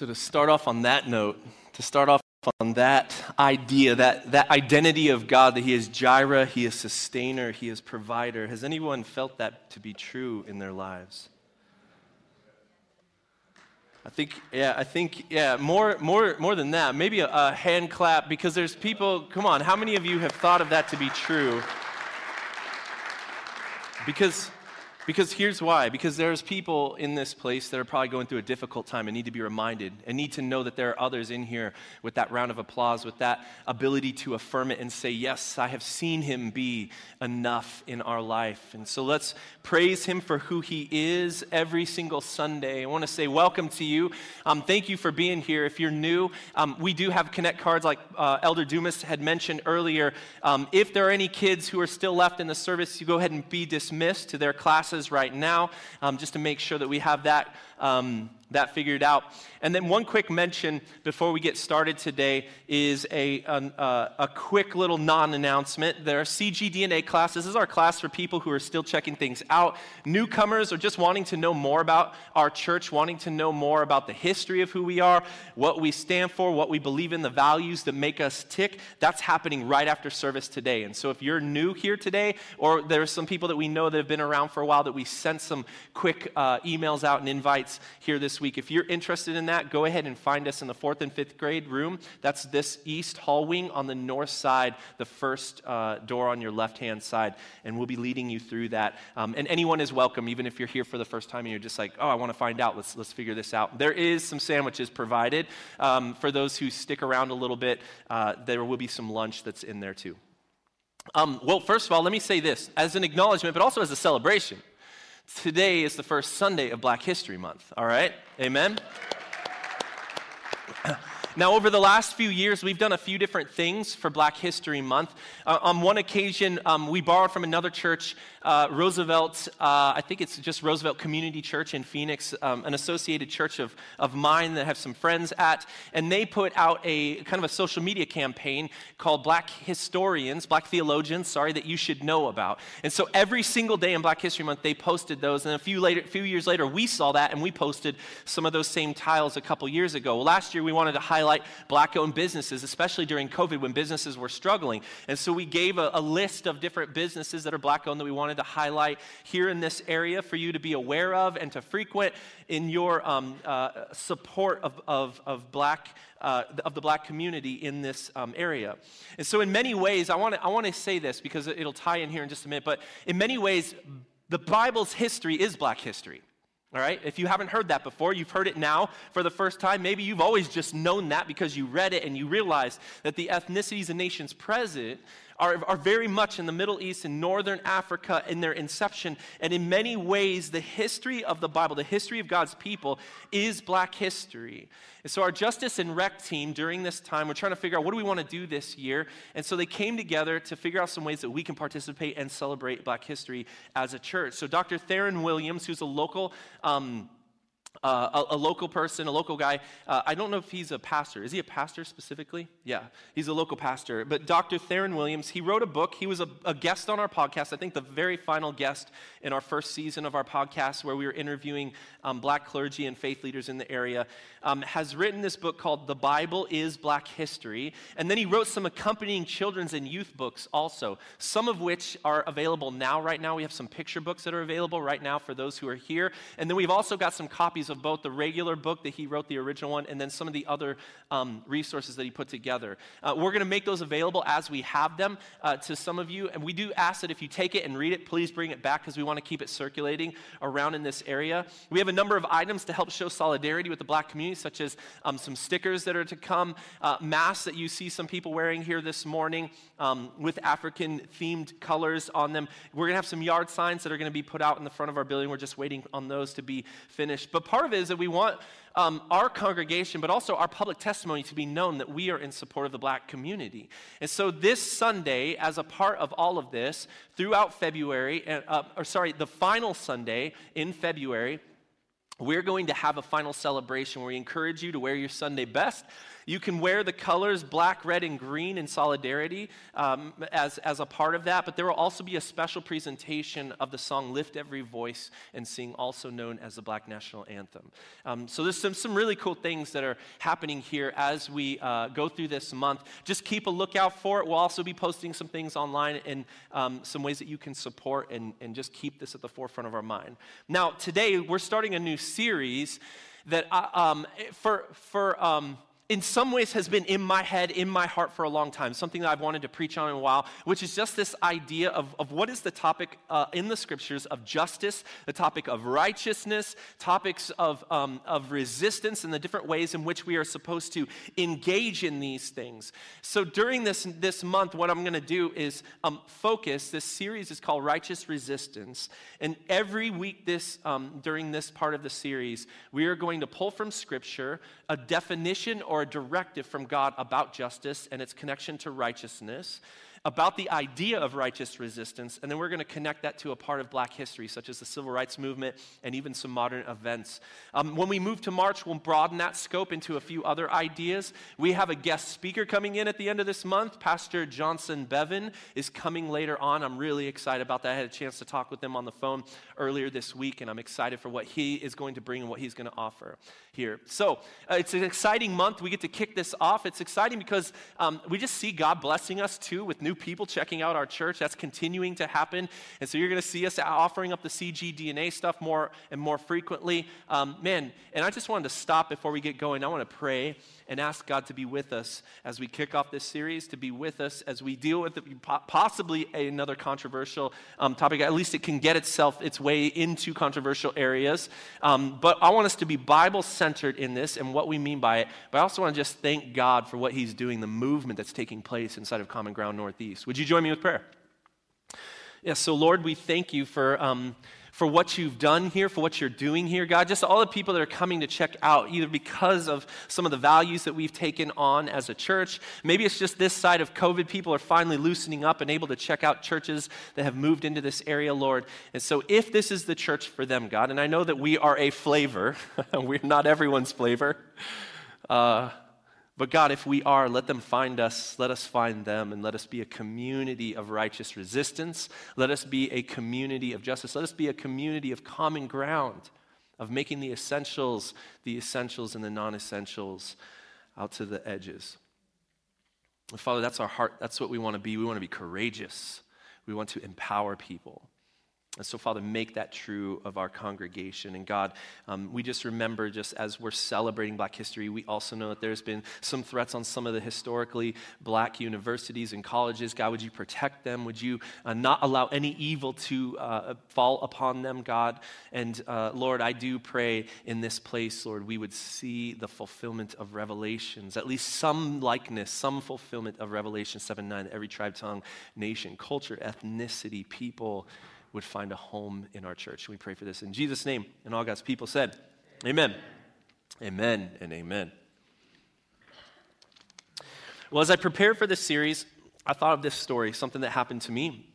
So, to start off on that note, to start off on that idea, that, that identity of God, that He is Jireh, He is sustainer, He is provider, has anyone felt that to be true in their lives? I think, yeah, I think, yeah, more, more, more than that. Maybe a, a hand clap because there's people, come on, how many of you have thought of that to be true? Because because here's why. Because there's people in this place that are probably going through a difficult time and need to be reminded and need to know that there are others in here with that round of applause, with that ability to affirm it and say, Yes, I have seen him be enough in our life. And so let's praise him for who he is every single Sunday. I want to say, Welcome to you. Um, thank you for being here. If you're new, um, we do have Connect cards like uh, Elder Dumas had mentioned earlier. Um, if there are any kids who are still left in the service, you go ahead and be dismissed to their classes right now, um, just to make sure that we have that um, that figured out. And then one quick mention before we get started today is a, a, uh, a quick little non-announcement. There are CGDNA classes. This is our class for people who are still checking things out. Newcomers or just wanting to know more about our church, wanting to know more about the history of who we are, what we stand for, what we believe in, the values that make us tick. That's happening right after service today. And so if you're new here today, or there are some people that we know that have been around for a while that we sent some quick uh, emails out and invites here this week. If you're interested in that, go ahead and find us in the fourth and fifth grade room. That's this east hall wing on the north side, the first uh, door on your left hand side, and we'll be leading you through that. Um, and anyone is welcome, even if you're here for the first time and you're just like, oh, I want to find out. Let's let's figure this out. There is some sandwiches provided um, for those who stick around a little bit. Uh, there will be some lunch that's in there too. Um, well, first of all, let me say this as an acknowledgement, but also as a celebration. Today is the first Sunday of Black History Month, all right? Amen? Now, over the last few years, we've done a few different things for Black History Month. Uh, on one occasion, um, we borrowed from another church, uh, Roosevelt, uh, I think it's just Roosevelt Community Church in Phoenix, um, an associated church of, of mine that I have some friends at, and they put out a kind of a social media campaign called Black Historians, Black Theologians, sorry, that you should know about. And so every single day in Black History Month, they posted those, and a few, later, few years later, we saw that, and we posted some of those same tiles a couple years ago. Well, last year, we wanted to highlight highlight black owned businesses, especially during COVID when businesses were struggling. And so we gave a, a list of different businesses that are black owned that we wanted to highlight here in this area for you to be aware of and to frequent in your um, uh, support of, of, of black. Uh, of the black community in this um, area. And so, in many ways, I want to I wanna say this because it'll tie in here in just a minute, but in many ways, the Bible's history is black history. All right, if you haven't heard that before, you've heard it now for the first time. Maybe you've always just known that because you read it and you realized that the ethnicities and nations present are, are very much in the Middle East and Northern Africa in their inception. And in many ways, the history of the Bible, the history of God's people, is black history. And so, our Justice and Rec team during this time, we're trying to figure out what do we want to do this year. And so, they came together to figure out some ways that we can participate and celebrate black history as a church. So, Dr. Theron Williams, who's a local um, uh, a, a, local person, a local guy. Uh, I don't know if he's a pastor. Is he a pastor specifically? Yeah, he's a local pastor. But Dr. Theron Williams, he wrote a book. He was a, a, guest on our podcast, I think the very final guest in our first season of our podcast, where we were interviewing um, black clergy and faith leaders in the area. Um, has written this book called The Bible is Black History. And then he wrote some accompanying children's and youth books also, some of which are available now, right now. We have some picture books that are available right now for those who are here. And then we've also got some copies of both the regular book that he wrote, the original one, and then some of the other um, resources that he put together. Uh, we're going to make those available as we have them uh, to some of you. And we do ask that if you take it and read it, please bring it back because we want to keep it circulating around in this area. We have a number of items to help show solidarity with the black community, such as um, some stickers that are to come, uh, masks that you see some people wearing here this morning um, with African themed colors on them. We're going to have some yard signs that are going to be put out in the front of our building. We're just waiting on those to be finished. But part of it is that we want um, our congregation, but also our public testimony to be known that we are in support of the black community. And so this Sunday, as a part of all of this, throughout February, uh, or sorry, the final Sunday in February, we're going to have a final celebration where we encourage you to wear your Sunday best. You can wear the colors black, red, and green in solidarity um, as, as a part of that, but there will also be a special presentation of the song Lift Every Voice and Sing, also known as the Black National Anthem. Um, so there's some, some really cool things that are happening here as we uh, go through this month. Just keep a lookout for it. We'll also be posting some things online and um, some ways that you can support and, and just keep this at the forefront of our mind. Now, today we're starting a new series that I, um, for, for um, in some ways has been in my head, in my heart for a long time, something that I've wanted to preach on in a while, which is just this idea of, of what is the topic uh, in the scriptures of justice, the topic of righteousness, topics of, um, of resistance, and the different ways in which we are supposed to engage in these things. So during this, this month, what I'm going to do is um, focus. This series is called Righteous Resistance. And every week this, um, during this part of the series, we are going to pull from scripture a definition or a directive from God about justice and its connection to righteousness about the idea of righteous resistance, and then we're going to connect that to a part of black history, such as the civil rights movement and even some modern events. Um, when we move to March, we'll broaden that scope into a few other ideas. We have a guest speaker coming in at the end of this month. Pastor Johnson Bevan is coming later on. I'm really excited about that. I had a chance to talk with him on the phone earlier this week, and I'm excited for what he is going to bring and what he's going to offer here. So uh, it's an exciting month. We get to kick this off. It's exciting because um, we just see God blessing us too with new new people checking out our church. That's continuing to happen. And so you're going to see us offering up the CGDNA stuff more and more frequently. Um, man, and I just wanted to stop before we get going. I want to pray and ask God to be with us as we kick off this series, to be with us as we deal with possibly another controversial um, topic. At least it can get itself its way into controversial areas. Um, but I want us to be Bible centered in this and what we mean by it. But I also want to just thank God for what He's doing, the movement that's taking place inside of Common Ground Northeast. Would you join me with prayer? Yes, yeah, so Lord, we thank you for. Um, for what you've done here, for what you're doing here, God. Just all the people that are coming to check out, either because of some of the values that we've taken on as a church. Maybe it's just this side of COVID, people are finally loosening up and able to check out churches that have moved into this area, Lord. And so, if this is the church for them, God, and I know that we are a flavor, we're not everyone's flavor. Uh, but God, if we are, let them find us, let us find them, and let us be a community of righteous resistance. Let us be a community of justice. Let us be a community of common ground, of making the essentials the essentials and the non essentials out to the edges. Father, that's our heart. That's what we want to be. We want to be courageous, we want to empower people. And so, Father, make that true of our congregation. And God, um, we just remember, just as we're celebrating Black history, we also know that there's been some threats on some of the historically Black universities and colleges. God, would you protect them? Would you uh, not allow any evil to uh, fall upon them, God? And uh, Lord, I do pray in this place, Lord, we would see the fulfillment of Revelations, at least some likeness, some fulfillment of Revelation 7 9, every tribe, tongue, nation, culture, ethnicity, people would find a home in our church. We pray for this in Jesus' name. And all God's people said, Amen. Amen and amen. Well, as I prepared for this series, I thought of this story, something that happened to me,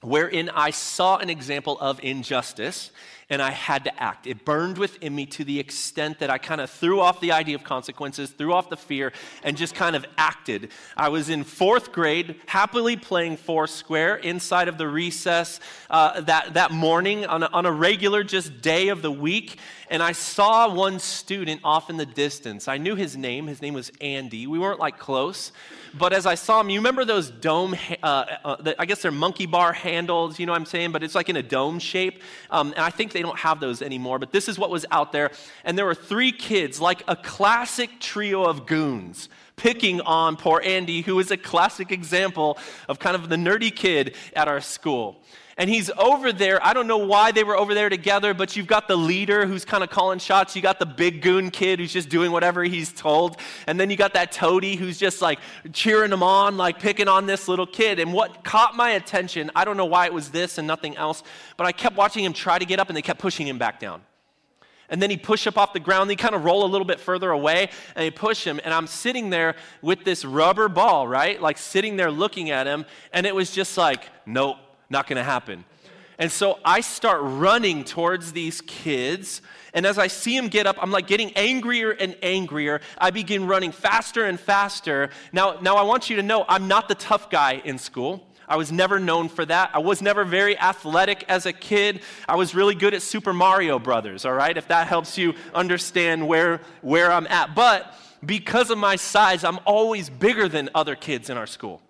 wherein I saw an example of injustice and I had to act. It burned within me to the extent that I kind of threw off the idea of consequences, threw off the fear, and just kind of acted. I was in fourth grade, happily playing Foursquare inside of the recess uh, that, that morning on a, on a regular just day of the week, and I saw one student off in the distance. I knew his name. His name was Andy. We weren't like close, but as I saw him, you remember those dome, uh, uh, the, I guess they're monkey bar handles, you know what I'm saying? But it's like in a dome shape. Um, and I think they don't have those anymore, but this is what was out there. And there were three kids, like a classic trio of goons, picking on poor Andy, who is a classic example of kind of the nerdy kid at our school and he's over there. I don't know why they were over there together, but you've got the leader who's kind of calling shots. You got the big goon kid who's just doing whatever he's told. And then you got that toady who's just like cheering him on, like picking on this little kid. And what caught my attention, I don't know why it was this and nothing else, but I kept watching him try to get up and they kept pushing him back down and then he push up off the ground. They kind of roll a little bit further away, and they push him. And I'm sitting there with this rubber ball, right? Like sitting there looking at him, and it was just like, nope, not going to happen. And so I start running towards these kids. And as I see them get up, I'm like getting angrier and angrier. I begin running faster and faster. Now, now I want you to know I'm not the tough guy in school. I was never known for that. I was never very athletic as a kid. I was really good at Super Mario Brothers, all right? If that helps you understand where, where I'm at. But because of my size, I'm always bigger than other kids in our school.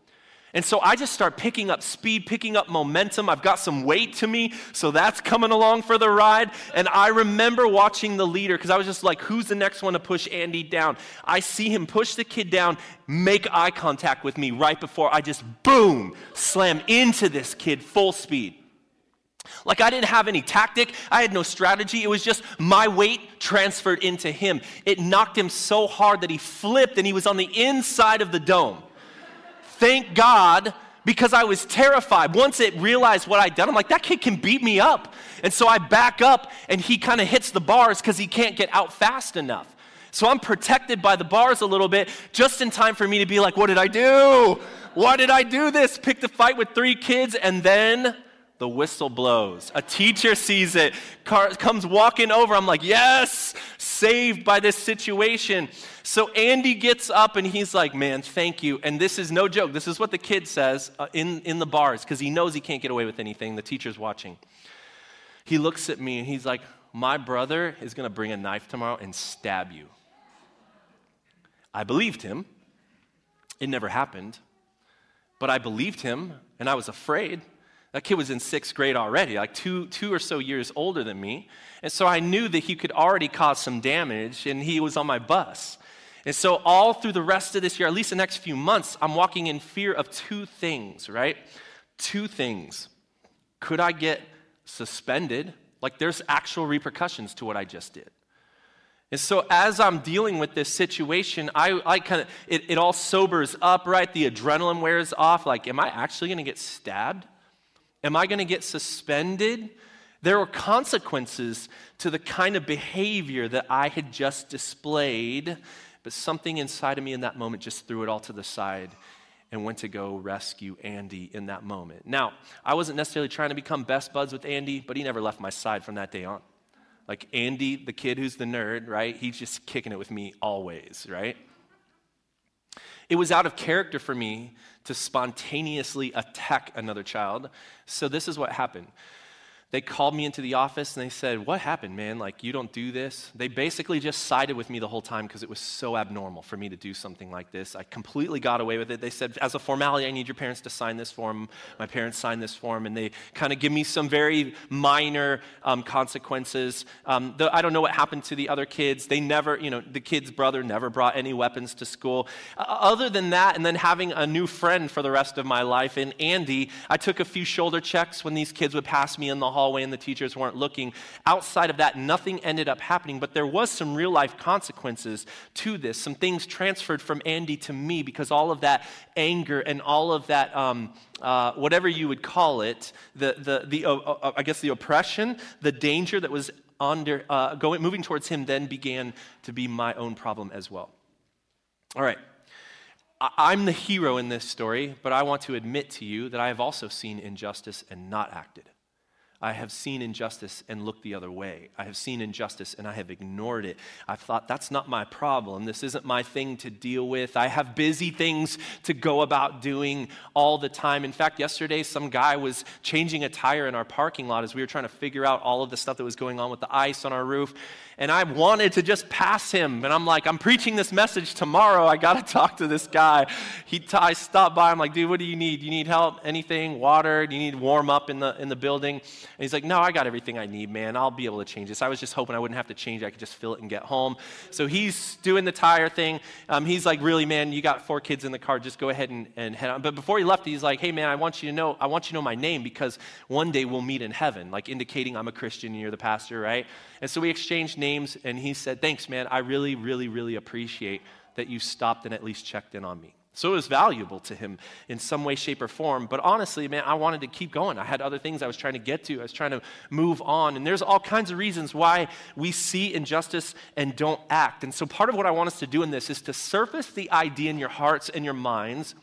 And so I just start picking up speed, picking up momentum. I've got some weight to me, so that's coming along for the ride. And I remember watching the leader because I was just like, who's the next one to push Andy down? I see him push the kid down, make eye contact with me right before I just boom, slam into this kid full speed. Like I didn't have any tactic, I had no strategy. It was just my weight transferred into him. It knocked him so hard that he flipped and he was on the inside of the dome thank God because I was terrified. Once it realized what I'd done, I'm like, that kid can beat me up. And so I back up and he kind of hits the bars because he can't get out fast enough. So I'm protected by the bars a little bit just in time for me to be like, what did I do? Why did I do this? Pick the fight with three kids and then the whistle blows. A teacher sees it, car, comes walking over. I'm like, yes, saved by this situation. So Andy gets up and he's like, man, thank you. And this is no joke. This is what the kid says uh, in, in the bars because he knows he can't get away with anything. The teacher's watching. He looks at me and he's like, my brother is going to bring a knife tomorrow and stab you. I believed him. It never happened. But I believed him and I was afraid. That kid was in sixth grade already, like two, two or so years older than me. And so I knew that he could already cause some damage, and he was on my bus. And so, all through the rest of this year, at least the next few months, I'm walking in fear of two things, right? Two things. Could I get suspended? Like, there's actual repercussions to what I just did. And so, as I'm dealing with this situation, I, I kind of, it, it all sobers up, right? The adrenaline wears off. Like, am I actually going to get stabbed? Am I going to get suspended? There were consequences to the kind of behavior that I had just displayed, but something inside of me in that moment just threw it all to the side and went to go rescue Andy in that moment. Now, I wasn't necessarily trying to become best buds with Andy, but he never left my side from that day on. Like Andy, the kid who's the nerd, right? He's just kicking it with me always, right? It was out of character for me to spontaneously attack another child. So this is what happened they called me into the office and they said, What happened, man? Like, you don't do this. They basically just sided with me the whole time because it was so abnormal for me to do something like this. I completely got away with it. They said, As a formality, I need your parents to sign this form. My parents signed this form, and they kind of give me some very minor um, consequences. Um, the, I don't know what happened to the other kids. They never, you know, the kid's brother never brought any weapons to school. Uh, other than that, and then having a new friend for the rest of my life, and Andy, I took a few shoulder checks when these kids would pass me in the hall hallway and the teachers weren't looking. Outside of that, nothing ended up happening, but there was some real life consequences to this. Some things transferred from Andy to me because all of that anger and all of that, um, uh, whatever you would call it, the, the, the uh, I guess the oppression, the danger that was under, uh, going, moving towards him then began to be my own problem as well. All right. I'm the hero in this story, but I want to admit to you that I have also seen injustice and not acted. I have seen injustice and looked the other way. I have seen injustice and I have ignored it. I've thought, that's not my problem. This isn't my thing to deal with. I have busy things to go about doing all the time. In fact, yesterday, some guy was changing a tire in our parking lot as we were trying to figure out all of the stuff that was going on with the ice on our roof and I wanted to just pass him. And I'm like, I'm preaching this message tomorrow. I got to talk to this guy. He t- I stopped by. I'm like, dude, what do you need? You need help? Anything? Water? Do you need warm up in the, in the building? And he's like, no, I got everything I need, man. I'll be able to change this. I was just hoping I wouldn't have to change it. I could just fill it and get home. So he's doing the tire thing. Um, he's like, really, man, you got four kids in the car. Just go ahead and, and head on. But before he left, he's like, hey, man, I want you to know, I want you to know my name because one day we'll meet in heaven, like indicating I'm a Christian and you're the pastor, right? And so we exchanged names, and he said, Thanks, man. I really, really, really appreciate that you stopped and at least checked in on me. So it was valuable to him in some way, shape, or form. But honestly, man, I wanted to keep going. I had other things I was trying to get to. I was trying to move on. And there's all kinds of reasons why we see injustice and don't act. And so part of what I want us to do in this is to surface the idea in your hearts and your minds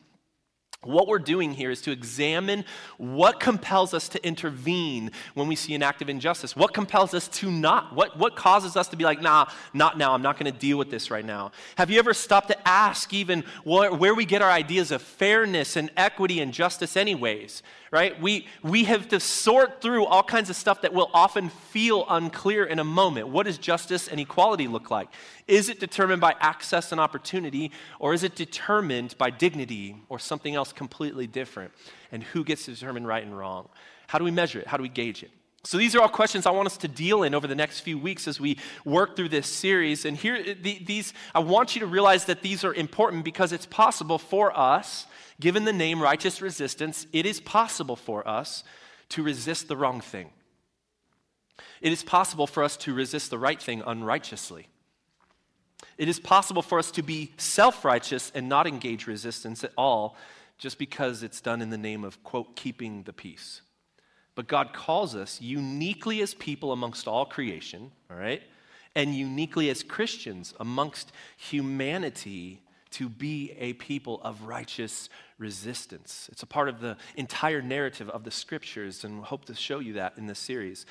What we're doing here is to examine what compels us to intervene when we see an act of injustice. What compels us to not? What, what causes us to be like, nah, not now. I'm not going to deal with this right now. Have you ever stopped to ask even where, where we get our ideas of fairness and equity and justice, anyways? Right? We, we have to sort through all kinds of stuff that will often feel unclear in a moment. What does justice and equality look like? Is it determined by access and opportunity, or is it determined by dignity or something else completely different? And who gets to determine right and wrong? How do we measure it? How do we gauge it? So, these are all questions I want us to deal in over the next few weeks as we work through this series. And here, these, I want you to realize that these are important because it's possible for us, given the name righteous resistance, it is possible for us to resist the wrong thing. It is possible for us to resist the right thing unrighteously. It is possible for us to be self righteous and not engage resistance at all just because it's done in the name of, quote, keeping the peace. But God calls us uniquely as people amongst all creation, all right, and uniquely as Christians amongst humanity to be a people of righteous resistance. It's a part of the entire narrative of the scriptures, and hope to show you that in this series.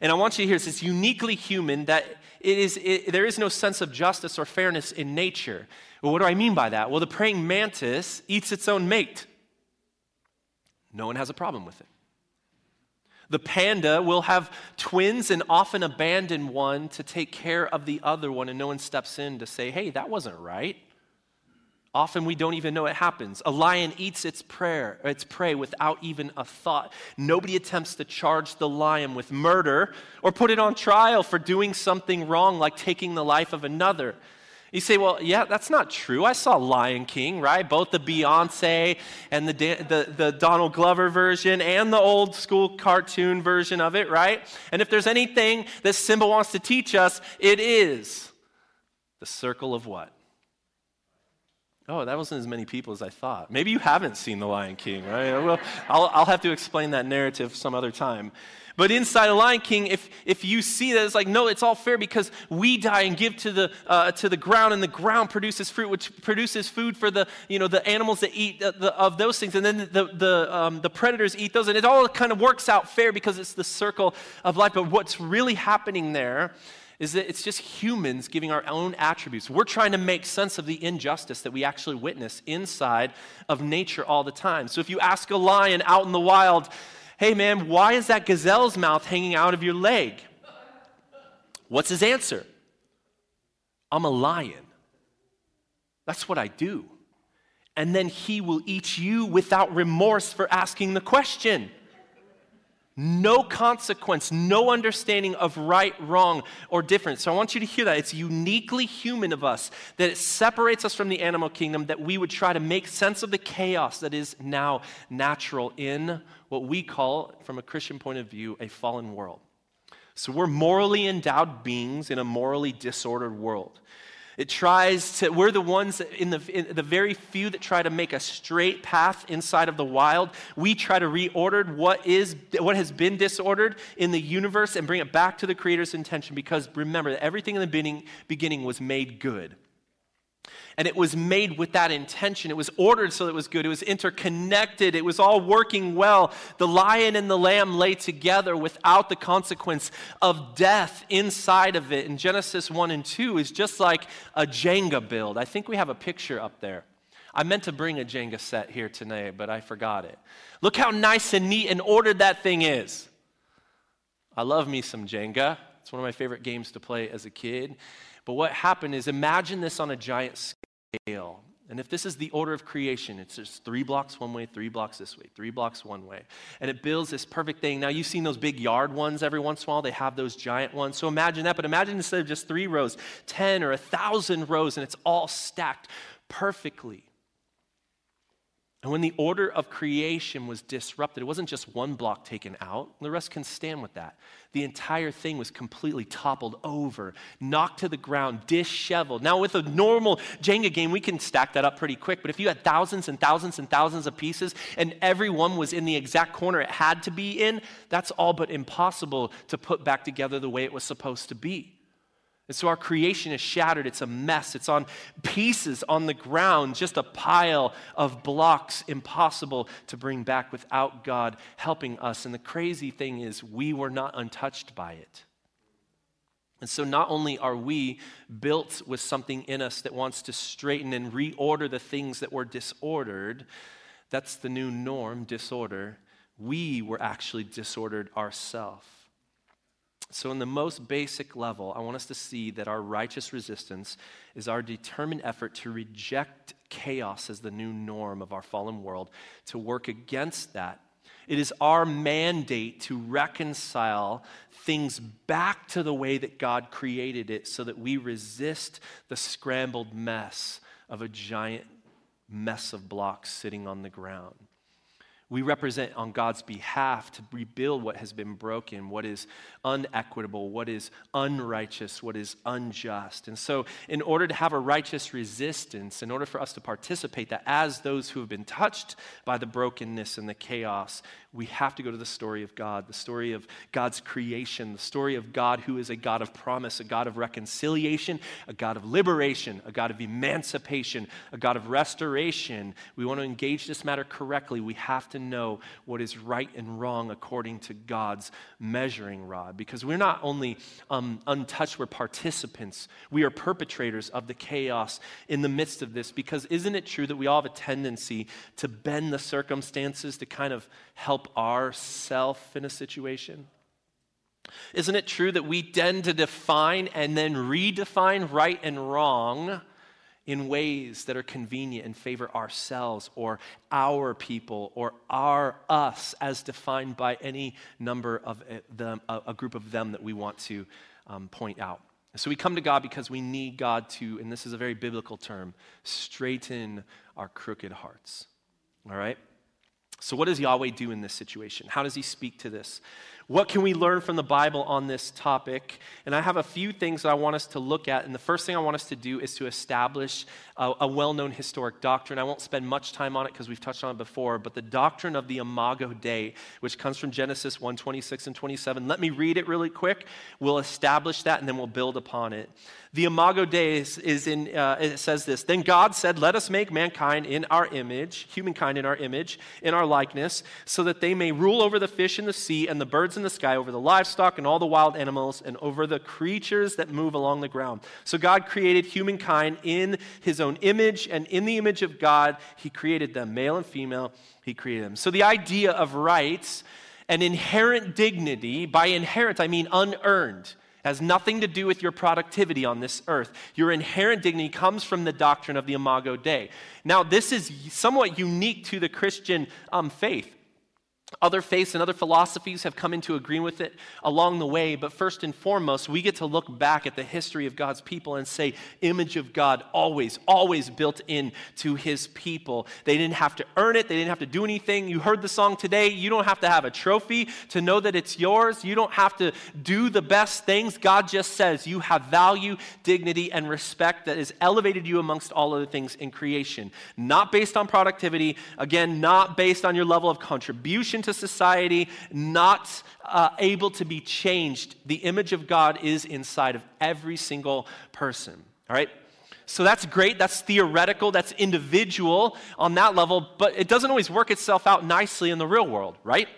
And I want you to hear this it's uniquely human that it is, it, there is no sense of justice or fairness in nature. Well, what do I mean by that? Well, the praying mantis eats its own mate, no one has a problem with it. The panda will have twins and often abandon one to take care of the other one, and no one steps in to say, hey, that wasn't right. Often we don't even know it happens. A lion eats its prayer, its prey without even a thought. Nobody attempts to charge the lion with murder or put it on trial for doing something wrong like taking the life of another. You say, well, yeah, that's not true. I saw Lion King, right? Both the Beyonce and the, the, the, Donald Glover version and the old school cartoon version of it, right? And if there's anything that Simba wants to teach us, it is the circle of what? Oh, that wasn't as many people as I thought. Maybe you haven't seen The Lion King, right? I'll, I'll have to explain that narrative some other time. But inside a Lion King, if, if you see that, it's like, no, it's all fair because we die and give to the, uh, to the ground, and the ground produces fruit, which produces food for the, you know, the animals that eat the, the, of those things. And then the, the, um, the predators eat those. And it all kind of works out fair because it's the circle of life. But what's really happening there is that it's just humans giving our own attributes. We're trying to make sense of the injustice that we actually witness inside of nature all the time. So if you ask a lion out in the wild, hey man, why is that gazelle's mouth hanging out of your leg? What's his answer? I'm a lion. That's what I do. And then he will eat you without remorse for asking the question no consequence, no understanding of right, wrong, or difference. So I want you to hear that. It's uniquely human of us that it separates us from the animal kingdom, that we would try to make sense of the chaos that is now natural in what we call, from a Christian point of view, a fallen world. So we're morally endowed beings in a morally disordered world. It tries to, we're the ones in the, in the very few that try to make a straight path inside of the wild. We try to reorder what is, what has been disordered in the universe and bring it back to the Creator's intention because remember, everything in the beginning, beginning was made good. And it was made with that intention. It was ordered so it was good. It was interconnected. It was all working well. The lion and the lamb lay together without the consequence of death inside of it. And Genesis 1 and 2 is just like a Jenga build. I think we have a picture up there. I meant to bring a Jenga set here tonight, but I forgot it. Look how nice and neat and ordered that thing is. I love me some Jenga. It's one of my favorite games to play as a kid. But what happened is imagine this on a giant scale. And if this is the order of creation, it's just three blocks one way, three blocks this way, three blocks one way. And it builds this perfect thing. Now, you've seen those big yard ones every once in a while. They have those giant ones. So imagine that. But imagine instead of just three rows, 10 or a 1,000 rows, and it's all stacked perfectly. And when the order of creation was disrupted, it wasn't just one block taken out. The rest can stand with that. The entire thing was completely toppled over, knocked to the ground, disheveled. Now, with a normal Jenga game, we can stack that up pretty quick. But if you had thousands and thousands and thousands of pieces and every one was in the exact corner it had to be in, that's all but impossible to put back together the way it was supposed to be. And so our creation is shattered. It's a mess. It's on pieces on the ground, just a pile of blocks, impossible to bring back without God helping us. And the crazy thing is, we were not untouched by it. And so, not only are we built with something in us that wants to straighten and reorder the things that were disordered, that's the new norm, disorder. We were actually disordered ourselves. So, in the most basic level, I want us to see that our righteous resistance is our determined effort to reject chaos as the new norm of our fallen world, to work against that. It is our mandate to reconcile things back to the way that God created it so that we resist the scrambled mess of a giant mess of blocks sitting on the ground. We represent on God's behalf to rebuild what has been broken, what is unequitable, what is unrighteous, what is unjust. And so, in order to have a righteous resistance, in order for us to participate that as those who have been touched by the brokenness and the chaos, we have to go to the story of God, the story of God's creation, the story of God who is a God of promise, a God of reconciliation, a God of liberation, a God of emancipation, a God of restoration. We want to engage this matter correctly. We have to know what is right and wrong according to God's measuring rod because we're not only um, untouched, we're participants. We are perpetrators of the chaos in the midst of this because isn't it true that we all have a tendency to bend the circumstances to kind of help ourself in a situation? Isn't it true that we tend to define and then redefine right and wrong in ways that are convenient and favor ourselves or our people or our us as defined by any number of eh, them, a, group of them that we want to um, point out? So we come to God because we need God to, and this is a very biblical term, straighten our crooked hearts. All right? So, what does Yahweh do in this situation? How does he speak to this? What can we learn from the Bible on this topic? And I have a few things that I want us to look at. And the first thing I want us to do is to establish a, a well known historic doctrine. I won't spend much time on it because we've touched on it before, but the doctrine of the Imago Dei, which comes from Genesis 1 26 and 27. Let me read it really quick. We'll establish that and then we'll build upon it. The Imago Dei is, is in, uh, it says this Then God said, Let us make mankind in our image, humankind in our image, in our likeness, so that they may rule over the fish in the sea and the birds in the sky, over the livestock and all the wild animals, and over the creatures that move along the ground. So God created humankind in his own image, and in the image of God, he created them, male and female, he created them. So the idea of rights and inherent dignity, by inherent, I mean unearned has nothing to do with your productivity on this earth. Your inherent dignity comes from the doctrine of the Imago Dei. Now, this is somewhat unique to the Christian um, faith. Other faiths and other philosophies have come into agreement with it along the way, but first and foremost, we get to look back at the history of God's people and say, image of God always, always built in to his people. They didn't have to earn it, they didn't have to do anything. You heard the song today. You don't have to have a trophy to know that it's yours. You don't have to do the best things. God just says you have value, dignity, and respect that has elevated you amongst all other things in creation. Not based on productivity, again, not based on your level of contribution to society, not uh, able to be changed. The image of God is inside of every single person. All right? So that's great. That's theoretical. That's individual on that level, but it doesn't always work itself out nicely in the real world, right?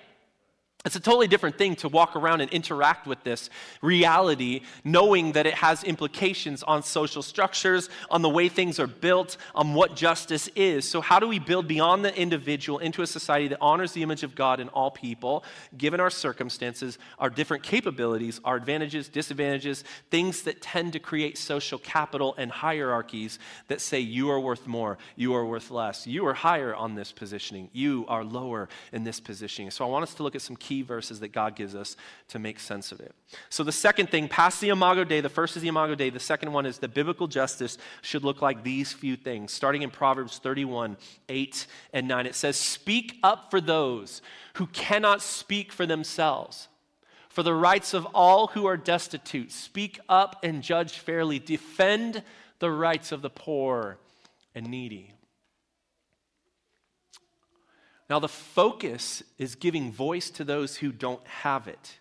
It's a totally different thing to walk around and interact with this reality, knowing that it has implications on social structures, on the way things are built, on what justice is. So, how do we build beyond the individual into a society that honors the image of God in all people, given our circumstances, our different capabilities, our advantages, disadvantages, things that tend to create social capital and hierarchies that say you are worth more, you are worth less, you are higher on this positioning, you are lower in this positioning. So, I want us to look at some key key verses that God gives us to make sense of it. So, the second thing, past the Imago Dei, the first is the Imago Dei. The second one is that biblical justice should look like these few things. Starting in Proverbs 31 8 and 9, it says, Speak up for those who cannot speak for themselves. For the rights of all who are destitute, speak up and judge fairly. Defend the rights of the poor and needy. Now, the focus is giving voice to those who don't have it.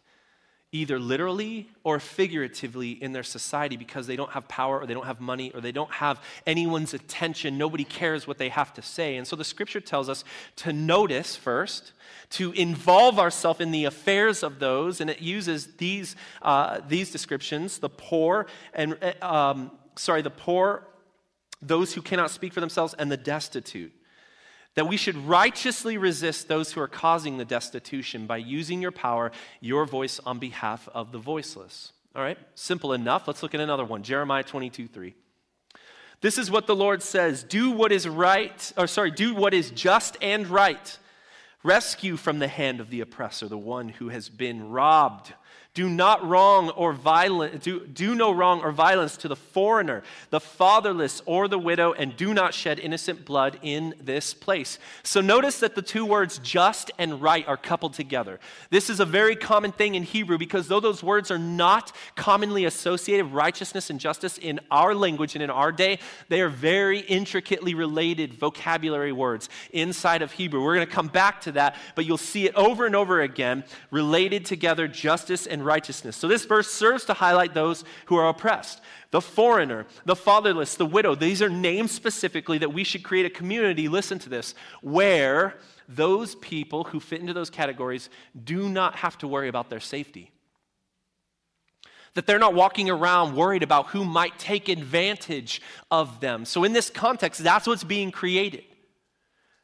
either literally or figuratively in their society because they don't have power or they don't have money or they don't have anyone's attention. Nobody cares what they have to say. And so the scripture tells us to notice first, to involve ourselves in the affairs of those, and it uses these, uh, these descriptions the poor and, uh, um, sorry, the poor, those who cannot speak for themselves, and the destitute that we should righteously resist those who are causing the destitution by using your power, your voice on behalf of the voiceless. All right, simple enough. Let's look at another one Jeremiah 22 3. This is what the Lord says Do what is right, or sorry, do what is just and right. Rescue from the hand of the oppressor the one who has been robbed. Do not wrong or violent, do, do no wrong or violence to the foreigner, the fatherless, or the widow, and do not shed innocent blood in this place. So notice that the two words just and right are coupled together. This is a very common thing in Hebrew because though those words are not commonly associated, righteousness and justice in our language and in our day, they are very intricately related vocabulary words inside of Hebrew. We're going to come back to that, but you'll see it over and over again related together, justice and and righteousness. So this verse serves to highlight those who are oppressed the foreigner, the fatherless, the widow. These are names specifically that we should create a community, listen to this, where those people who fit into those categories do not have to worry about their safety. That they're not walking around worried about who might take advantage of them. So, in this context, that's what's being created.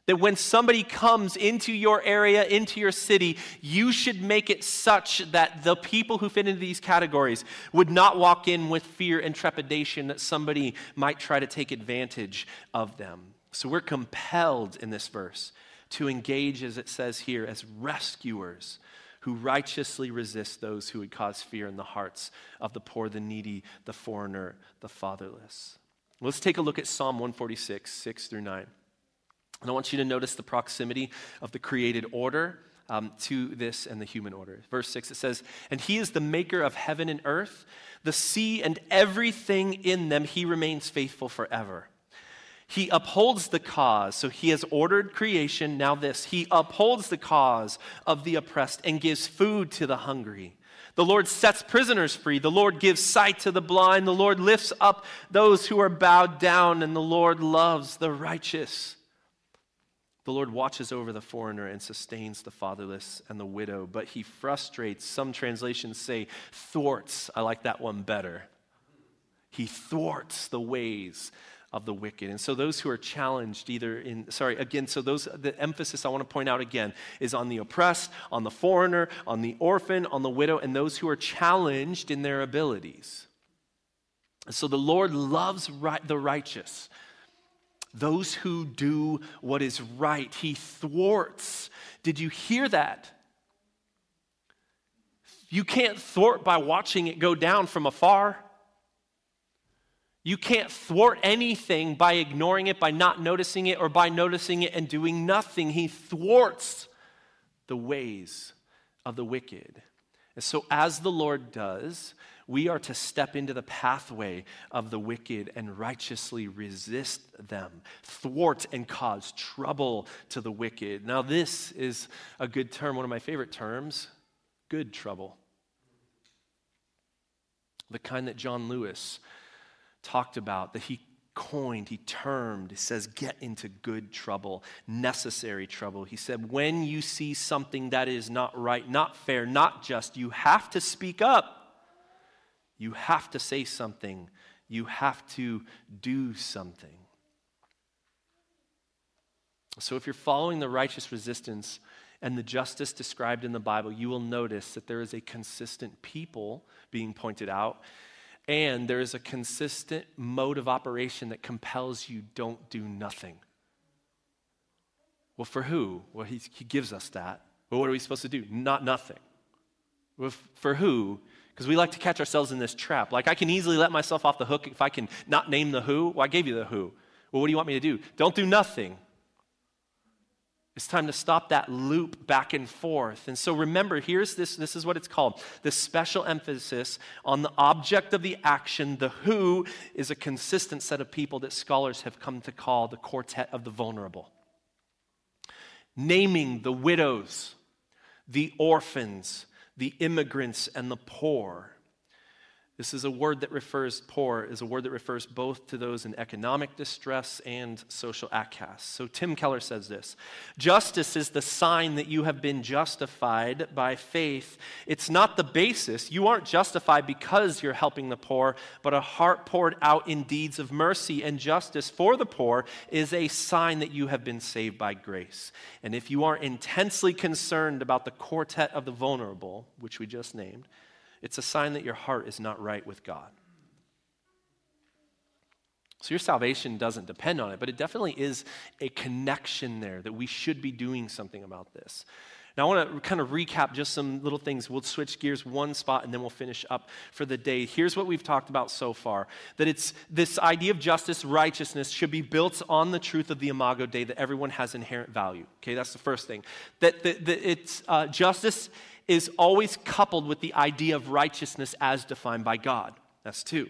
That when somebody comes into your area, into your city, you should make it such that the people who fit into these categories would not walk in with fear and trepidation that somebody might try to take advantage of them. So we're compelled in this verse to engage, as it says here, as rescuers who righteously resist those who would cause fear in the hearts of the poor, the needy, the foreigner, the fatherless. Let's take a look at Psalm 146, 6 through 9. And I want you to notice the proximity of the created order um, to this and the human order. Verse 6, it says, And he is the maker of heaven and earth, the sea and everything in them. He remains faithful forever. He upholds the cause. So he has ordered creation. Now, this, he upholds the cause of the oppressed and gives food to the hungry. The Lord sets prisoners free. The Lord gives sight to the blind. The Lord lifts up those who are bowed down, and the Lord loves the righteous. The Lord watches over the foreigner and sustains the fatherless and the widow, but he frustrates, some translations say thwarts. I like that one better. He thwarts the ways of the wicked. And so those who are challenged either in sorry, again, so those the emphasis I want to point out again is on the oppressed, on the foreigner, on the orphan, on the widow, and those who are challenged in their abilities. So the Lord loves right, the righteous those who do what is right. He thwarts. Did you hear that? You can't thwart by watching it go down from afar. You can't thwart anything by ignoring it, by not noticing it, or by noticing it and doing nothing. He thwarts the ways of the wicked. And so, as the Lord does, we are to step into the pathway of the wicked and righteously resist them, thwart and cause trouble to the wicked. Now, this is a good term, one of my favorite terms good trouble. The kind that John Lewis talked about, that he coined, he termed, he says, get into good trouble, necessary trouble. He said, when you see something that is not right, not fair, not just, you have to speak up. You have to say something. You have to do something. So, if you're following the righteous resistance and the justice described in the Bible, you will notice that there is a consistent people being pointed out, and there is a consistent mode of operation that compels you don't do nothing. Well, for who? Well, he, he gives us that. Well, what are we supposed to do? Not nothing. Well, for who? Because we like to catch ourselves in this trap. Like, I can easily let myself off the hook if I can not name the who. Well, I gave you the who. Well, what do you want me to do? Don't do nothing. It's time to stop that loop back and forth. And so remember, here's this this is what it's called the special emphasis on the object of the action. The who is a consistent set of people that scholars have come to call the quartet of the vulnerable. Naming the widows, the orphans, the immigrants and the poor. This is a word that refers, poor, is a word that refers both to those in economic distress and social outcasts. So Tim Keller says this Justice is the sign that you have been justified by faith. It's not the basis. You aren't justified because you're helping the poor, but a heart poured out in deeds of mercy and justice for the poor is a sign that you have been saved by grace. And if you are intensely concerned about the quartet of the vulnerable, which we just named, it's a sign that your heart is not right with God. So your salvation doesn't depend on it, but it definitely is a connection there that we should be doing something about this. Now, I want to kind of recap just some little things. We'll switch gears one spot and then we'll finish up for the day. Here's what we've talked about so far that it's this idea of justice, righteousness should be built on the truth of the Imago Dei that everyone has inherent value. Okay, that's the first thing. That, it's uh, justice is always coupled with the idea of righteousness as defined by God. That's two.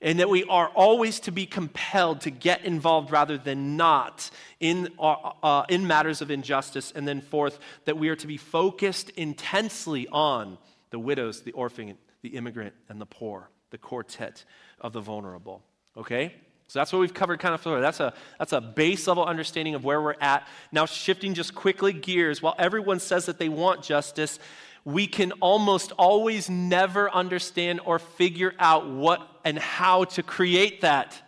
And that we are always to be compelled to get involved rather than not in, uh, uh, in matters of injustice. And then, fourth, that we are to be focused intensely on the widows, the orphan, the immigrant, and the poor, the quartet of the vulnerable. Okay? So that's what we've covered kind of That's a, that's a base level understanding of where we're at. Now, shifting just quickly gears, while everyone says that they want justice, we can almost always never understand or figure out what and how to create that.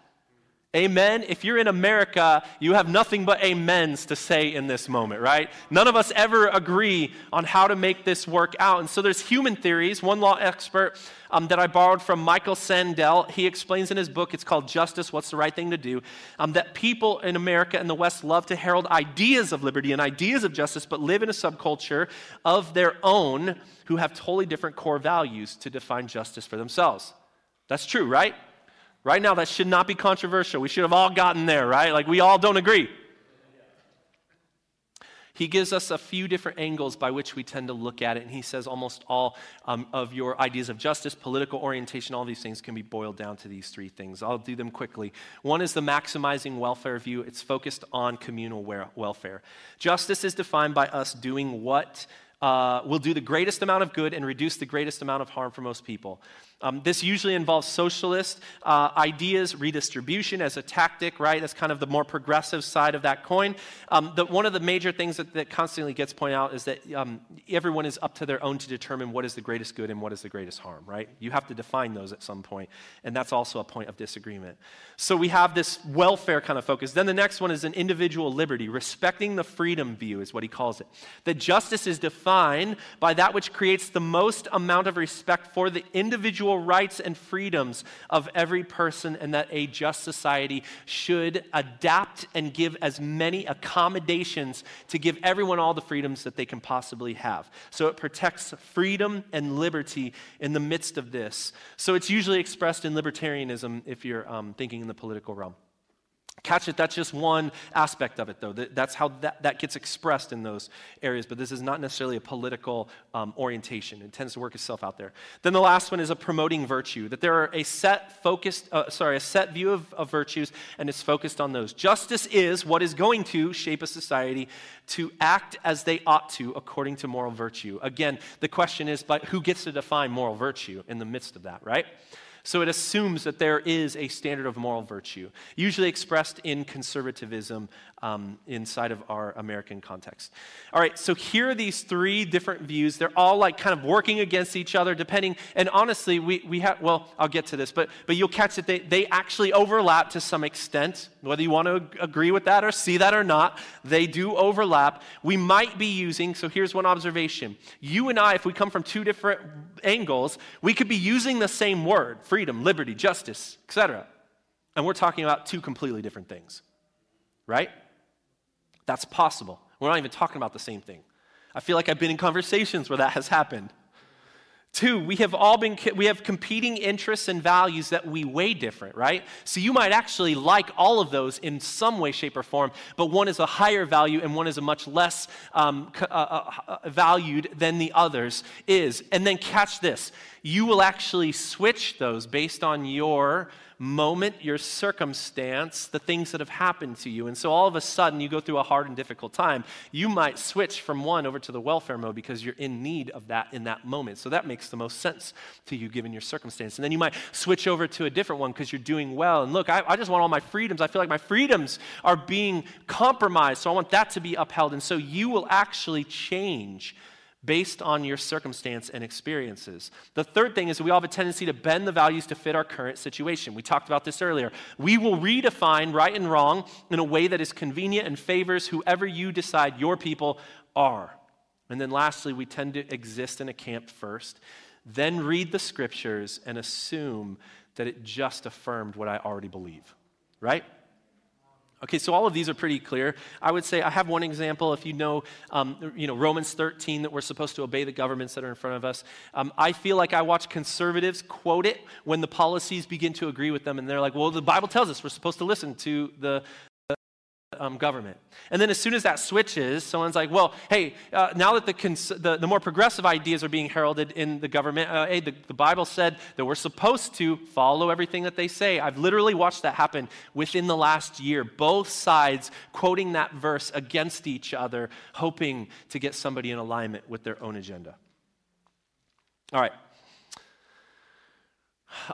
Amen. If you're in America, you have nothing but amens to say in this moment, right? None of us ever agree on how to make this work out. And so there's human theories. One law expert um, that I borrowed from Michael Sandel, he explains in his book, it's called Justice What's the Right Thing to Do, um, that people in America and the West love to herald ideas of liberty and ideas of justice, but live in a subculture of their own who have totally different core values to define justice for themselves. That's true, right? Right now, that should not be controversial. We should have all gotten there, right? Like, we all don't agree. He gives us a few different angles by which we tend to look at it, and he says almost all um, of your ideas of justice, political orientation, all these things can be boiled down to these three things. I'll do them quickly. One is the maximizing welfare view, it's focused on communal welfare. Justice is defined by us doing what uh, will do the greatest amount of good and reduce the greatest amount of harm for most people. Um, this usually involves socialist uh, ideas, redistribution as a tactic, right? That's kind of the more progressive side of that coin. Um, the, one of the major things that, that, constantly gets pointed out is that um, everyone is up to their own to determine what is the greatest good and what is the greatest harm, right? You have to define those at some point, and that's also a point of disagreement. So we have this welfare kind of focus. Then the next one is an individual liberty, respecting the freedom view, is what he calls it. That justice is defined by that which creates the most amount of respect for the individual individual rights and freedoms of every person, and that a just society should adapt and give as many accommodations to give everyone all the freedoms that they can possibly have. So it protects freedom and liberty in the midst of this. So it's usually expressed in libertarianism if you're um, thinking in the political realm. Catch it, that's just one aspect of it, though. That's how that, that gets expressed in those areas, but this is not necessarily a political um, orientation. It tends to work itself out there. Then the last one is a promoting virtue, that there are a set focused, uh, sorry, a set view of, of virtues, and it's focused on those. Justice is what is going to shape a society to act as they ought to according to moral virtue. Again, the question is, but who gets to define moral virtue in the midst of that, right? So it assumes that there is a standard of moral virtue, usually expressed in conservatism um, inside of our American context. All right, so here are these three different views. They're all like kind of working against each other, depending. And honestly, we, we have, well, I'll get to this, but, but you'll catch that they, they actually overlap to some extent. Whether you want to agree with that or see that or not, they do overlap. We might be using, so here's one observation. You and I, if we come from two different angles, we could be using the same word freedom, liberty, justice, etc. And we're talking about two completely different things, right? That's possible. We're not even talking about the same thing. I feel like I've been in conversations where that has happened. Two, we have all been, we have competing interests and values that we weigh different, right? So you might actually like all of those in some way, shape, or form, but one is a higher value and one is a much less um, uh, uh, uh, valued than the others is. And then catch this you will actually switch those based on your moment, your circumstance, the things that have happened to you. And so all of a sudden, you go through a hard and difficult time. You might switch from one over to the welfare mode because you're in need of that in that moment. So that makes the most sense to you given your circumstance. And then you might switch over to a different one because you're doing well. And look, I, I just want all my freedoms. I feel like my freedoms are being compromised. So I want that to be upheld. And so you will actually change based on your circumstance and experiences. The third thing is we all have a tendency to bend the values to fit our current situation. We talked about this earlier. We will redefine right and wrong in a way that is convenient and favors whoever you decide your people are. And then lastly, we tend to exist in a camp first, then read the scriptures and assume that it just affirmed what I already believe, right? Okay, so all of these are pretty clear. I would say I have one example. If you know, um, you know Romans 13, that we're supposed to obey the governments that are in front of us. Um, I feel like I watch conservatives quote it when the policies begin to agree with them, and they're like, "Well, the Bible tells us we're supposed to listen to the um, government. And then as soon as that switches, someone's like, well, hey, uh, now that the, cons- the, the, more progressive ideas are being heralded in the government, uh, hey, the, the Bible said that we're supposed to follow everything that they say. I've literally watched that happen within the last year. Both sides quoting that verse against each other, hoping to get somebody in alignment with their own agenda. All right.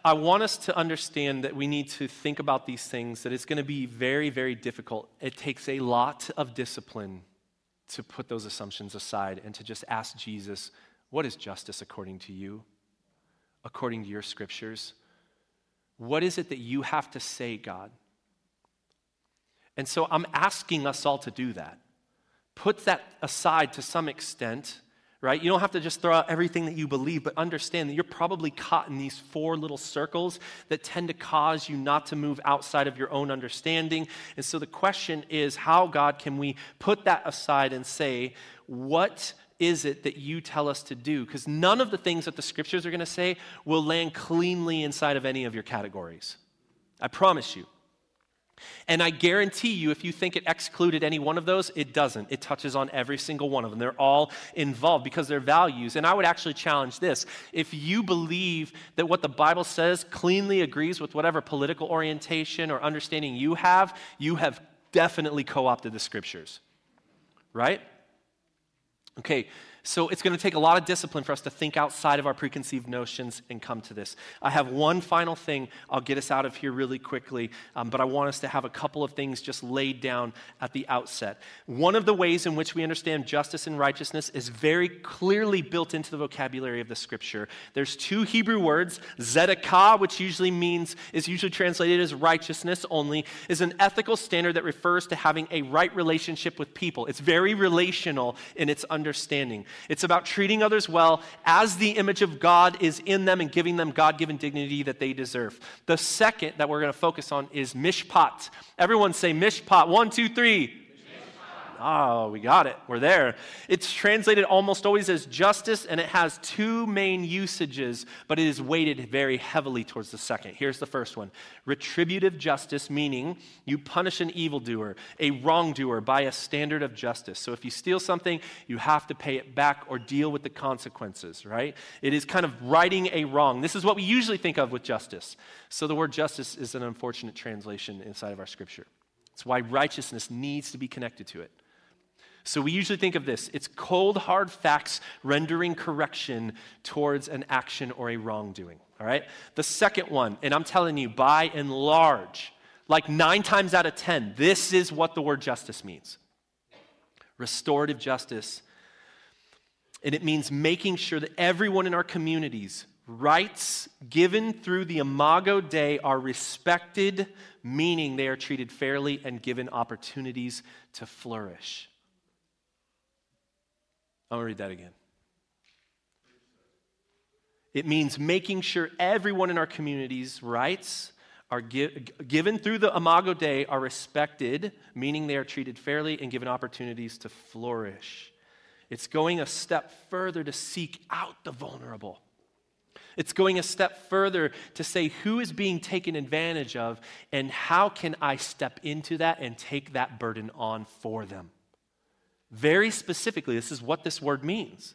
I want us to understand that we need to think about these things, that it's going to be very, very difficult. It takes a lot of discipline to put those assumptions aside and to just ask Jesus, What is justice according to you? According to your scriptures? What is it that you have to say, God? And so I'm asking us all to do that. Put that aside to some extent right? You don't have to just throw out everything that you believe, but understand that you're probably caught in these four little circles that tend to cause you not to move outside of your own understanding. And so the question is how, God, can we put that aside and say, what is it that you tell us to do? Because none of the things that the scriptures are going to say will land cleanly inside of any of your categories. I promise you. And I guarantee you, if you think it excluded any one of those, it doesn't. It touches on every single one of them. They're all involved because they're values. And I would actually challenge this. If you believe that what the Bible says cleanly agrees with whatever political orientation or understanding you have, you have definitely co opted the scriptures. Right? Okay, so it's going to take a lot of discipline for us to think outside of our preconceived notions and come to this. I have one final thing. I'll get us out of here really quickly, um, but I want us to have a couple of things just laid down at the outset. One of the ways in which we understand justice and righteousness is very clearly built into the vocabulary of the scripture. There's two Hebrew words, zedekah, which usually means, is usually translated as righteousness only, is an ethical standard that refers to having a right relationship with people. It's very relational in its understanding. It's about treating others well as the image of God is in them and giving them God given dignity that they deserve. The second that we're going to focus on is mishpat. Everyone say mishpat. One, two, three. Oh, we got it. We're there. It's translated almost always as justice, and it has two main usages, but it is weighted very heavily towards the second. Here's the first one retributive justice, meaning you punish an evildoer, a wrongdoer, by a standard of justice. So if you steal something, you have to pay it back or deal with the consequences, right? It is kind of righting a wrong. This is what we usually think of with justice. So the word justice is an unfortunate translation inside of our scripture. It's why righteousness needs to be connected to it. So we usually think of this it's cold, hard facts rendering correction towards an action or a wrongdoing. All right? The second one, and I'm telling you, by and large, like nine times out of 10, this is what the word justice means restorative justice. And it means making sure that everyone in our communities, rights given through the Imago Dei are respected, meaning they are treated fairly and given opportunities to flourish. I'm going to read that again. It means making sure everyone in our community's rights are gi- given through the Imago Dei are respected, meaning they are treated fairly and given opportunities to flourish. It's going a step further to seek out the vulnerable. It's going a step further to say who is being taken advantage of and how can I step into that and take that burden on for them. Very specifically, this is what this word means.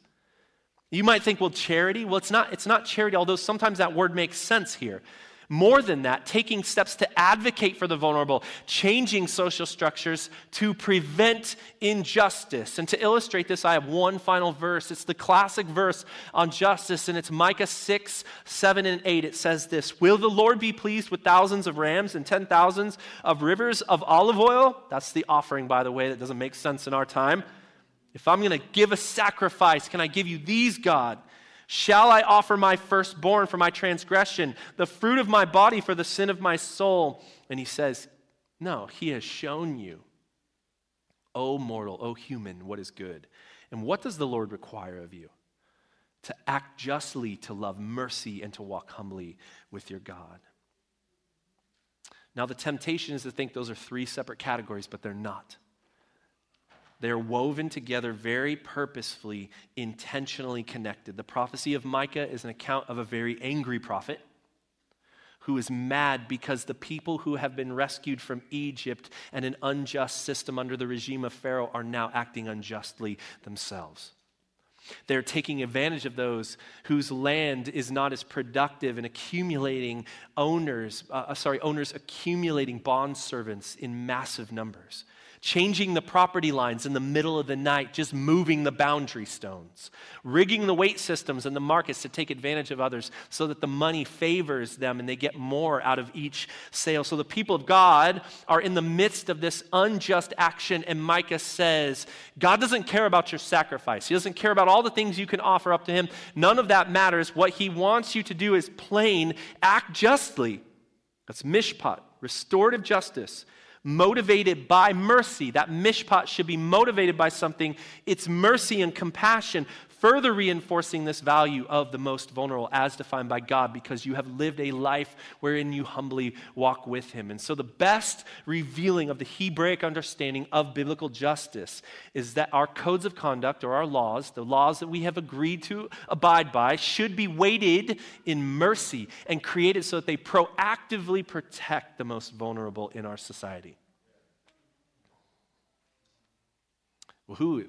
You might think, well, charity? Well, it's not, it's not charity, although sometimes that word makes sense here. More than that, taking steps to advocate for the vulnerable, changing social structures to prevent injustice. And to illustrate this, I have one final verse. It's the classic verse on justice, and it's Micah 6, 7, and 8. It says this Will the Lord be pleased with thousands of rams and ten thousands of rivers of olive oil? That's the offering, by the way, that doesn't make sense in our time. If I'm going to give a sacrifice, can I give you these, God? Shall I offer my firstborn for my transgression, the fruit of my body for the sin of my soul? And he says, No, he has shown you, O mortal, O human, what is good. And what does the Lord require of you? To act justly, to love mercy, and to walk humbly with your God. Now, the temptation is to think those are three separate categories, but they're not. They're woven together very purposefully, intentionally connected. The prophecy of Micah is an account of a very angry prophet who is mad because the people who have been rescued from Egypt and an unjust system under the regime of Pharaoh are now acting unjustly themselves. They're taking advantage of those whose land is not as productive and accumulating owners, uh, sorry, owners accumulating bond servants in massive numbers changing the property lines in the middle of the night, just moving the boundary stones, rigging the weight systems and the markets to take advantage of others so that the money favors them and they get more out of each sale. So the people of God are in the midst of this unjust action, and Micah says, God doesn't care about your sacrifice. He doesn't care about all the things you can offer up to Him. None of that matters. What He wants you to do is plain act justly. That's mishpat, restorative justice motivated by mercy. That mishpat should be motivated by something. It's mercy and compassion, further reinforcing this value of the most vulnerable as defined by God because you have lived a life wherein you humbly walk with Him. And so, the best revealing of the Hebraic understanding of biblical justice is that our codes of conduct or our laws, the laws that we have agreed to abide by, should be weighted in mercy and created so that they proactively protect the most vulnerable in our society. Who?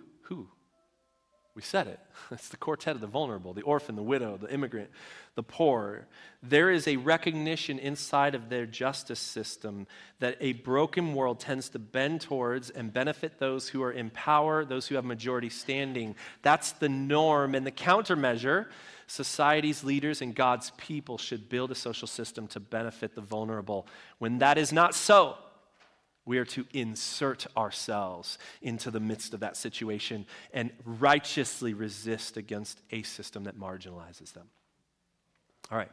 We said it. It's the quartet of the vulnerable, the orphan, the widow, the immigrant, the poor. There is a recognition inside of their justice system that a broken world tends to bend towards and benefit those who are in power, those who have majority standing. That's the norm. And the countermeasure society's leaders and God's people should build a social system to benefit the vulnerable. When that is not so, we are to insert ourselves into the midst of that situation and righteously resist against a system that marginalizes them. All right.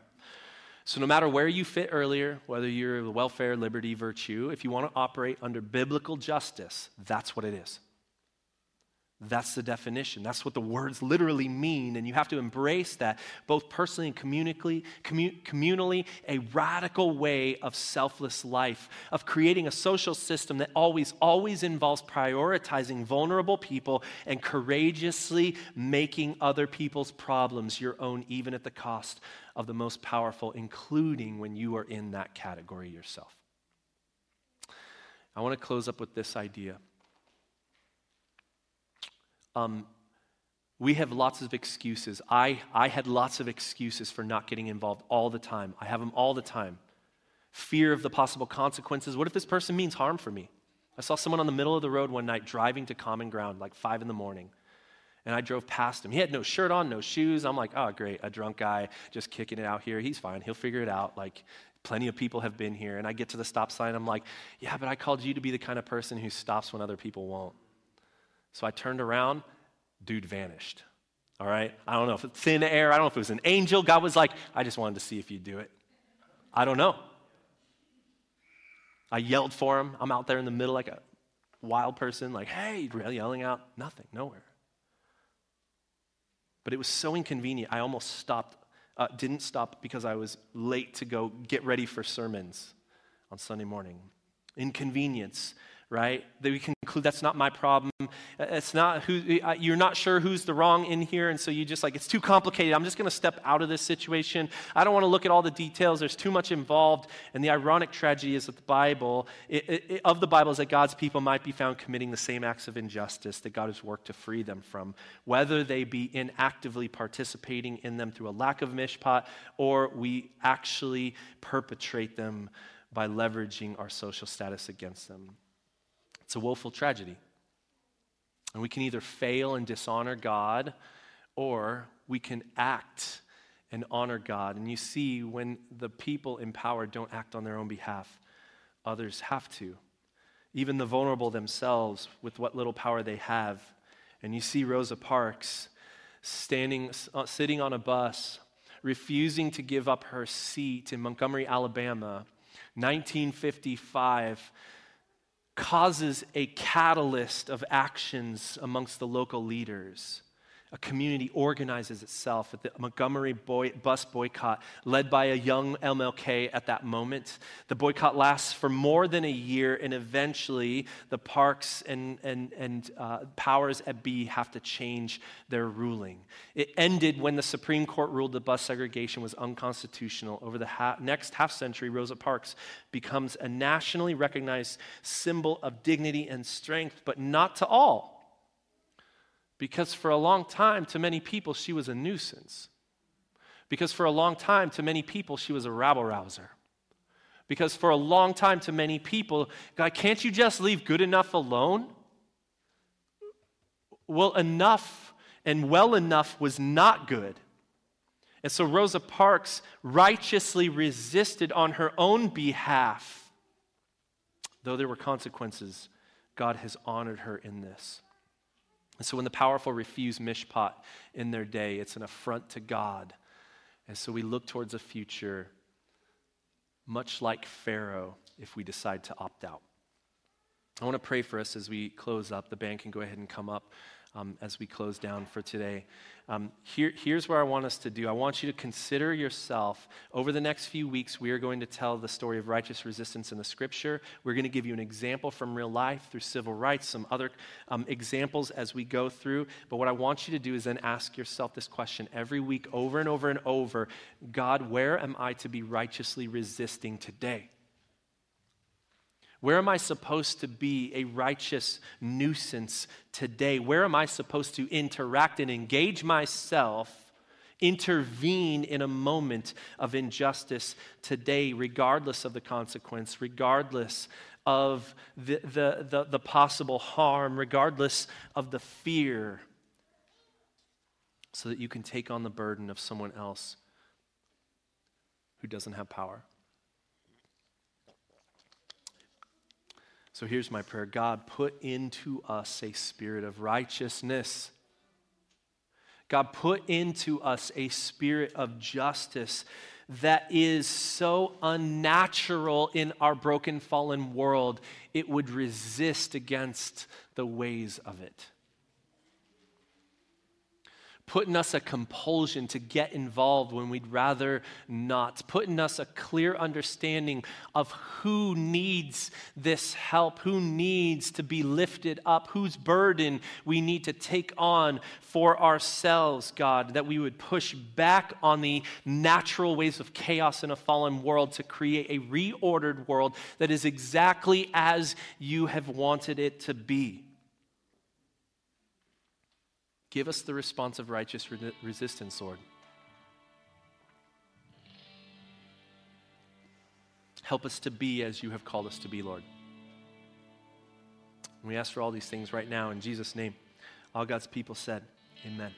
So, no matter where you fit earlier, whether you're welfare, liberty, virtue, if you want to operate under biblical justice, that's what it is. That's the definition. That's what the words literally mean. And you have to embrace that both personally and communally, communally, a radical way of selfless life, of creating a social system that always, always involves prioritizing vulnerable people and courageously making other people's problems your own, even at the cost of the most powerful, including when you are in that category yourself. I want to close up with this idea. Um, we have lots of excuses. I, I had lots of excuses for not getting involved all the time. I have them all the time. Fear of the possible consequences. What if this person means harm for me? I saw someone on the middle of the road one night driving to Common Ground, like five in the morning. And I drove past him. He had no shirt on, no shoes. I'm like, oh, great, a drunk guy just kicking it out here. He's fine. He'll figure it out. Like, plenty of people have been here. And I get to the stop sign. I'm like, yeah, but I called you to be the kind of person who stops when other people won't. So I turned around dude vanished. All right? I don't know if it's thin air. I don't know if it was an angel. God was like, I just wanted to see if you'd do it. I don't know. I yelled for him. I'm out there in the middle like a wild person, like, hey, yelling out. Nothing, nowhere. But it was so inconvenient, I almost stopped, uh, didn't stop because I was late to go get ready for sermons on Sunday morning. Inconvenience right? That we conclude that's not my problem. Uh, it's not who uh, you're not sure who's the wrong in here, and so you just like it's too complicated. I'm just going to step out of this situation. I don't want to look at all the details. There's too much involved. And the ironic tragedy is that the Bible it, it, of the Bible is that God's people might be found committing the same acts of injustice that God has worked to free them from, whether they be inactively participating in them through a lack of mishpat, or we actually perpetrate them by leveraging our social status against them. It's a woeful tragedy. And we can either fail and dishonor God, or we can act and honor God. And you see, when the people in power don't act on their own behalf, others have to. Even the vulnerable themselves, with what little power they have. And you see Rosa Parks standing, uh, sitting on a bus, refusing to give up her seat in Montgomery, Alabama, 1955 causes a catalyst of actions amongst the local leaders a community organizes itself at the Montgomery boy, bus boycott, led by a young MLK at that moment. The boycott lasts for more than a year, and eventually the parks and, and, and uh, powers at B have to change their ruling. It ended when the Supreme Court ruled the bus segregation was unconstitutional. Over the ha- next half century, Rosa Parks becomes a nationally recognized symbol of dignity and strength, but not to all. Because for a long time, to many people, she was a nuisance. Because for a long time, to many people, she was a rabble rouser. Because for a long time, to many people, God, can't you just leave good enough alone? Well, enough and well enough was not good. And so Rosa Parks righteously resisted on her own behalf. Though there were consequences, God has honored her in this. And so when the powerful refuse mishpat in their day, it's an affront to God. And so we look towards a future much like Pharaoh if we decide to opt out. I want to pray for us as we close up. The band can go ahead and come up um, as we close down for today. Um, here, here's where I want us to do. I want you to consider yourself. Over the next few weeks, we are going to tell the story of righteous resistance in the scripture. We're going to give you an example from real life through civil rights, some other um, examples as we go through. But what I want you to do is then ask yourself this question every week, over and over and over God, where am I to be righteously resisting today? Where am I supposed to be a righteous nuisance today? Where am I supposed to interact and engage myself, intervene in a moment of injustice today, regardless of the consequence, regardless of the, the, the, the possible harm, regardless of the fear, so that you can take on the burden of someone else who doesn't have power? So here's my prayer God, put into us a spirit of righteousness. God, put into us a spirit of justice that is so unnatural in our broken, fallen world, it would resist against the ways of it putting us a compulsion to get involved when we'd rather not, putting us a clear understanding of who needs this help, who needs to be lifted up, whose burden we need to take on for ourselves, God, that we would push back on the natural ways of chaos in a fallen world to create a reordered world that is exactly as you have wanted it to be. Give us the response of righteous re- resistance, Lord. Help us to be as you have called us to be, Lord. And we ask for all these things right now in Jesus' name. All God's people said, Amen.